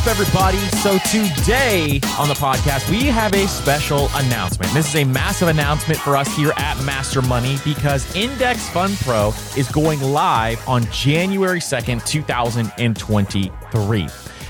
Up, everybody? So, today on the podcast, we have a special announcement. This is a massive announcement for us here at Master Money because Index Fund Pro is going live on January 2nd, 2023.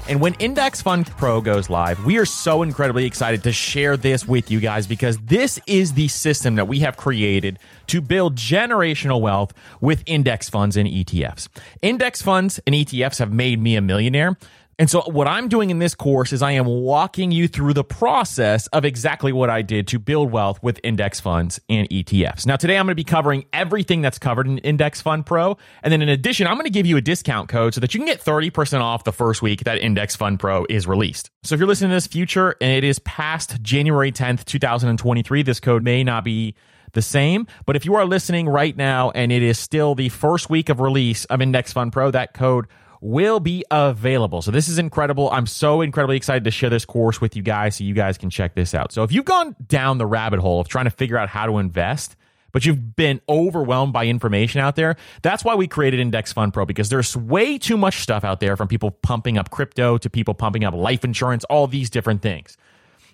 And when Index Fund Pro goes live, we are so incredibly excited to share this with you guys because this is the system that we have created to build generational wealth with index funds and ETFs. Index funds and ETFs have made me a millionaire. And so, what I'm doing in this course is I am walking you through the process of exactly what I did to build wealth with index funds and ETFs. Now, today I'm going to be covering everything that's covered in Index Fund Pro. And then, in addition, I'm going to give you a discount code so that you can get 30% off the first week that Index Fund Pro is released. So, if you're listening to this future and it is past January 10th, 2023, this code may not be the same. But if you are listening right now and it is still the first week of release of Index Fund Pro, that code will be available. So this is incredible. I'm so incredibly excited to share this course with you guys so you guys can check this out. So if you've gone down the rabbit hole of trying to figure out how to invest, but you've been overwhelmed by information out there. That's why we created Index Fund Pro because there's way too much stuff out there from people pumping up crypto to people pumping up life insurance, all these different things.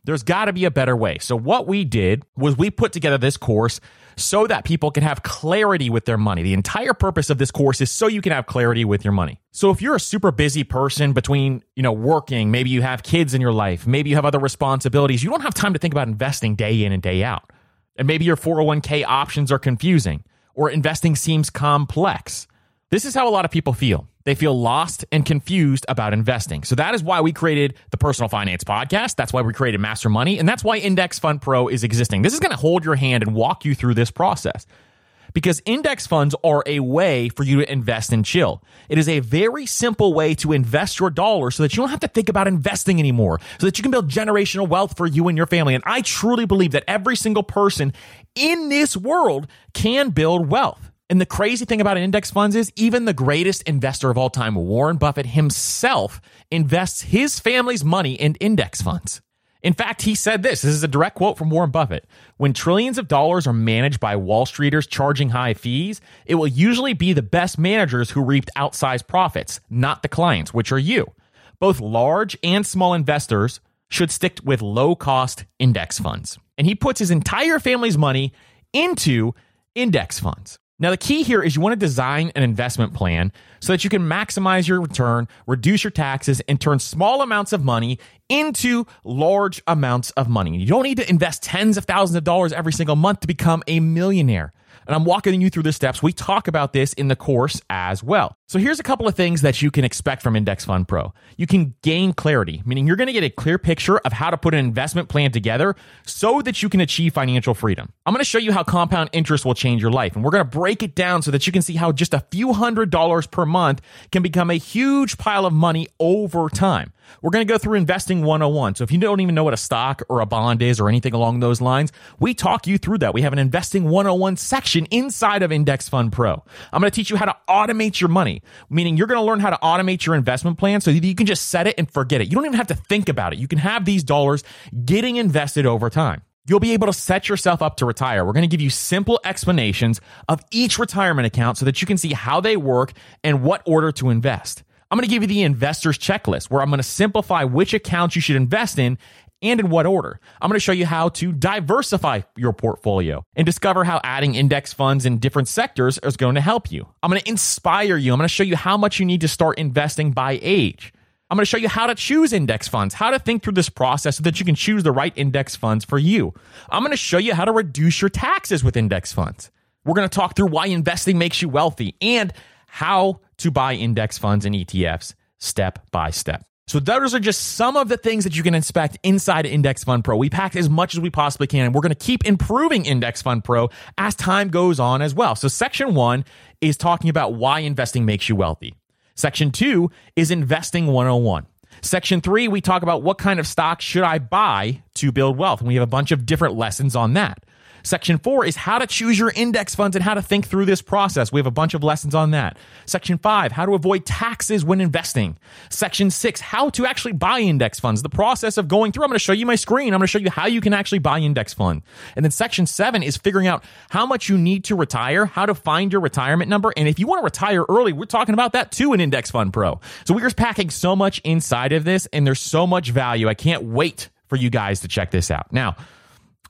There's got to be a better way. So what we did was we put together this course so that people can have clarity with their money. The entire purpose of this course is so you can have clarity with your money. So if you're a super busy person between, you know, working, maybe you have kids in your life, maybe you have other responsibilities, you don't have time to think about investing day in and day out. And maybe your 401k options are confusing or investing seems complex. This is how a lot of people feel. They feel lost and confused about investing. So that is why we created the Personal Finance Podcast. That's why we created Master Money. And that's why Index Fund Pro is existing. This is going to hold your hand and walk you through this process because index funds are a way for you to invest and chill. It is a very simple way to invest your dollars so that you don't have to think about investing anymore, so that you can build generational wealth for you and your family. And I truly believe that every single person in this world can build wealth. And the crazy thing about index funds is even the greatest investor of all time, Warren Buffett himself, invests his family's money in index funds. In fact, he said this this is a direct quote from Warren Buffett. When trillions of dollars are managed by Wall Streeters charging high fees, it will usually be the best managers who reaped outsized profits, not the clients, which are you. Both large and small investors should stick with low cost index funds. And he puts his entire family's money into index funds. Now, the key here is you want to design an investment plan so that you can maximize your return, reduce your taxes, and turn small amounts of money into large amounts of money. You don't need to invest tens of thousands of dollars every single month to become a millionaire. And I'm walking you through the steps. We talk about this in the course as well. So here's a couple of things that you can expect from Index Fund Pro. You can gain clarity, meaning you're going to get a clear picture of how to put an investment plan together so that you can achieve financial freedom. I'm going to show you how compound interest will change your life. And we're going to break it down so that you can see how just a few hundred dollars per month can become a huge pile of money over time. We're going to go through investing 101. So if you don't even know what a stock or a bond is or anything along those lines, we talk you through that. We have an investing 101 section inside of Index Fund Pro. I'm going to teach you how to automate your money, meaning you're going to learn how to automate your investment plan so you can just set it and forget it. You don't even have to think about it. You can have these dollars getting invested over time. You'll be able to set yourself up to retire. We're going to give you simple explanations of each retirement account so that you can see how they work and what order to invest. I'm going to give you the investor's checklist where I'm going to simplify which accounts you should invest in and in what order. I'm going to show you how to diversify your portfolio and discover how adding index funds in different sectors is going to help you. I'm going to inspire you. I'm going to show you how much you need to start investing by age. I'm going to show you how to choose index funds, how to think through this process so that you can choose the right index funds for you. I'm going to show you how to reduce your taxes with index funds. We're going to talk through why investing makes you wealthy and how to buy index funds and ETFs step by step. So those are just some of the things that you can expect inside Index Fund Pro. We packed as much as we possibly can, and we're going to keep improving Index Fund Pro as time goes on as well. So section one is talking about why investing makes you wealthy. Section two is investing 101. Section three, we talk about what kind of stock should I buy to build wealth. And we have a bunch of different lessons on that. Section four is how to choose your index funds and how to think through this process. We have a bunch of lessons on that. Section five, how to avoid taxes when investing. Section six, how to actually buy index funds. The process of going through. I'm going to show you my screen. I'm going to show you how you can actually buy index fund. And then section seven is figuring out how much you need to retire, how to find your retirement number. And if you want to retire early, we're talking about that too in Index Fund Pro. So we're just packing so much inside of this and there's so much value. I can't wait for you guys to check this out. Now,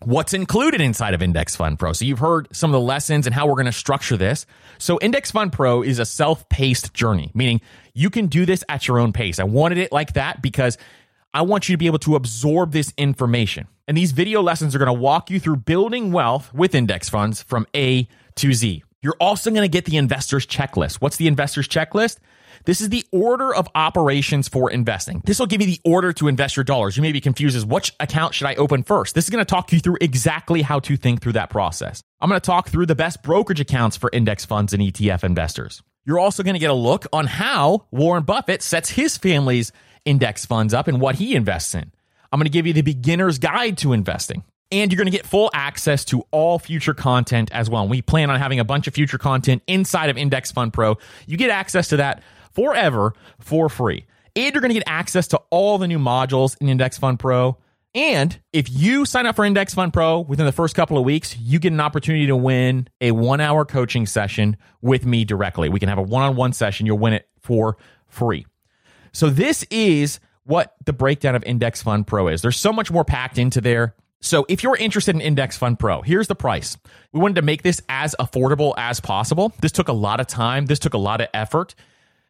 what's included inside of Index Fund Pro. So you've heard some of the lessons and how we're going to structure this. So Index Fund Pro is a self-paced journey, meaning you can do this at your own pace. I wanted it like that because I want you to be able to absorb this information. And these video lessons are going to walk you through building wealth with index funds from A to Z. You're also going to get the investor's checklist. What's the investor's checklist? This is the order of operations for investing. This will give you the order to invest your dollars. You may be confused as which account should I open first? This is going to talk you through exactly how to think through that process. I'm going to talk through the best brokerage accounts for index funds and ETF investors. You're also going to get a look on how Warren Buffett sets his family's index funds up and what he invests in. I'm going to give you the beginner's guide to investing. And you're going to get full access to all future content as well. We plan on having a bunch of future content inside of Index Fund Pro. You get access to that forever for free. And you're going to get access to all the new modules in Index Fund Pro. And if you sign up for Index Fund Pro within the first couple of weeks, you get an opportunity to win a one hour coaching session with me directly. We can have a one on one session. You'll win it for free. So, this is what the breakdown of Index Fund Pro is. There's so much more packed into there. So if you're interested in Index Fund Pro, here's the price. We wanted to make this as affordable as possible. This took a lot of time, this took a lot of effort,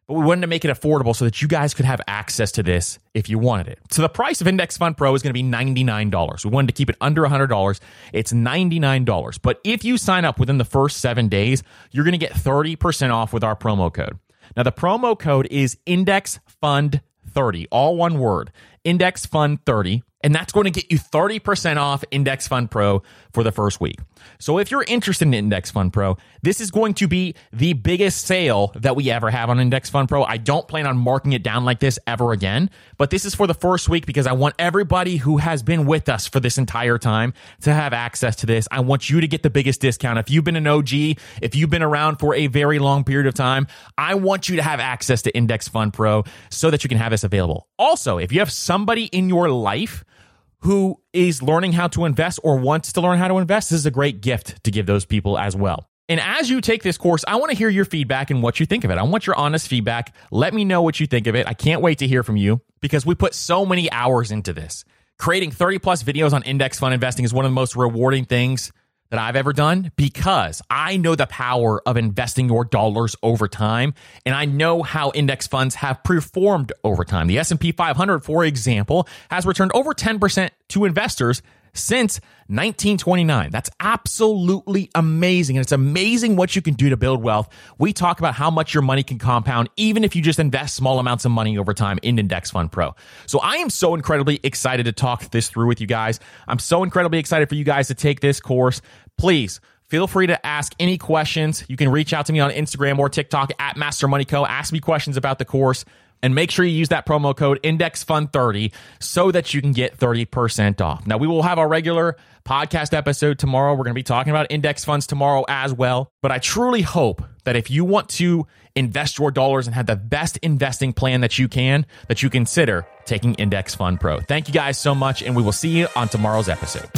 but we wanted to make it affordable so that you guys could have access to this if you wanted it. So the price of Index Fund Pro is going to be $99. We wanted to keep it under $100. It's $99. But if you sign up within the first seven days, you're going to get 30% off with our promo code. Now, the promo code is Index Fund 30, all one word. Index Fund 30 and that's going to get you 30% off Index Fund Pro for the first week. So if you're interested in Index Fund Pro, this is going to be the biggest sale that we ever have on Index Fund Pro. I don't plan on marking it down like this ever again, but this is for the first week because I want everybody who has been with us for this entire time to have access to this. I want you to get the biggest discount. If you've been an OG, if you've been around for a very long period of time, I want you to have access to Index Fund Pro so that you can have this available. Also, if you have somebody in your life who is learning how to invest or wants to learn how to invest, this is a great gift to give those people as well. And as you take this course, I want to hear your feedback and what you think of it. I want your honest feedback. Let me know what you think of it. I can't wait to hear from you because we put so many hours into this. Creating 30 plus videos on index fund investing is one of the most rewarding things that I've ever done because I know the power of investing your dollars over time and I know how index funds have performed over time. The S&P 500 for example has returned over 10% to investors since 1929. That's absolutely amazing. And it's amazing what you can do to build wealth. We talk about how much your money can compound, even if you just invest small amounts of money over time in Index Fund Pro. So I am so incredibly excited to talk this through with you guys. I'm so incredibly excited for you guys to take this course. Please feel free to ask any questions. You can reach out to me on Instagram or TikTok at Master Money Co. Ask me questions about the course and make sure you use that promo code IndexFund30 so that you can get 30% off. Now, we will have our regular podcast episode tomorrow. We're going to be talking about index funds tomorrow as well. But I truly hope that if you want to invest your dollars and have the best investing plan that you can, that you consider taking Index Fund Pro. Thank you guys so much, and we will see you on tomorrow's episode.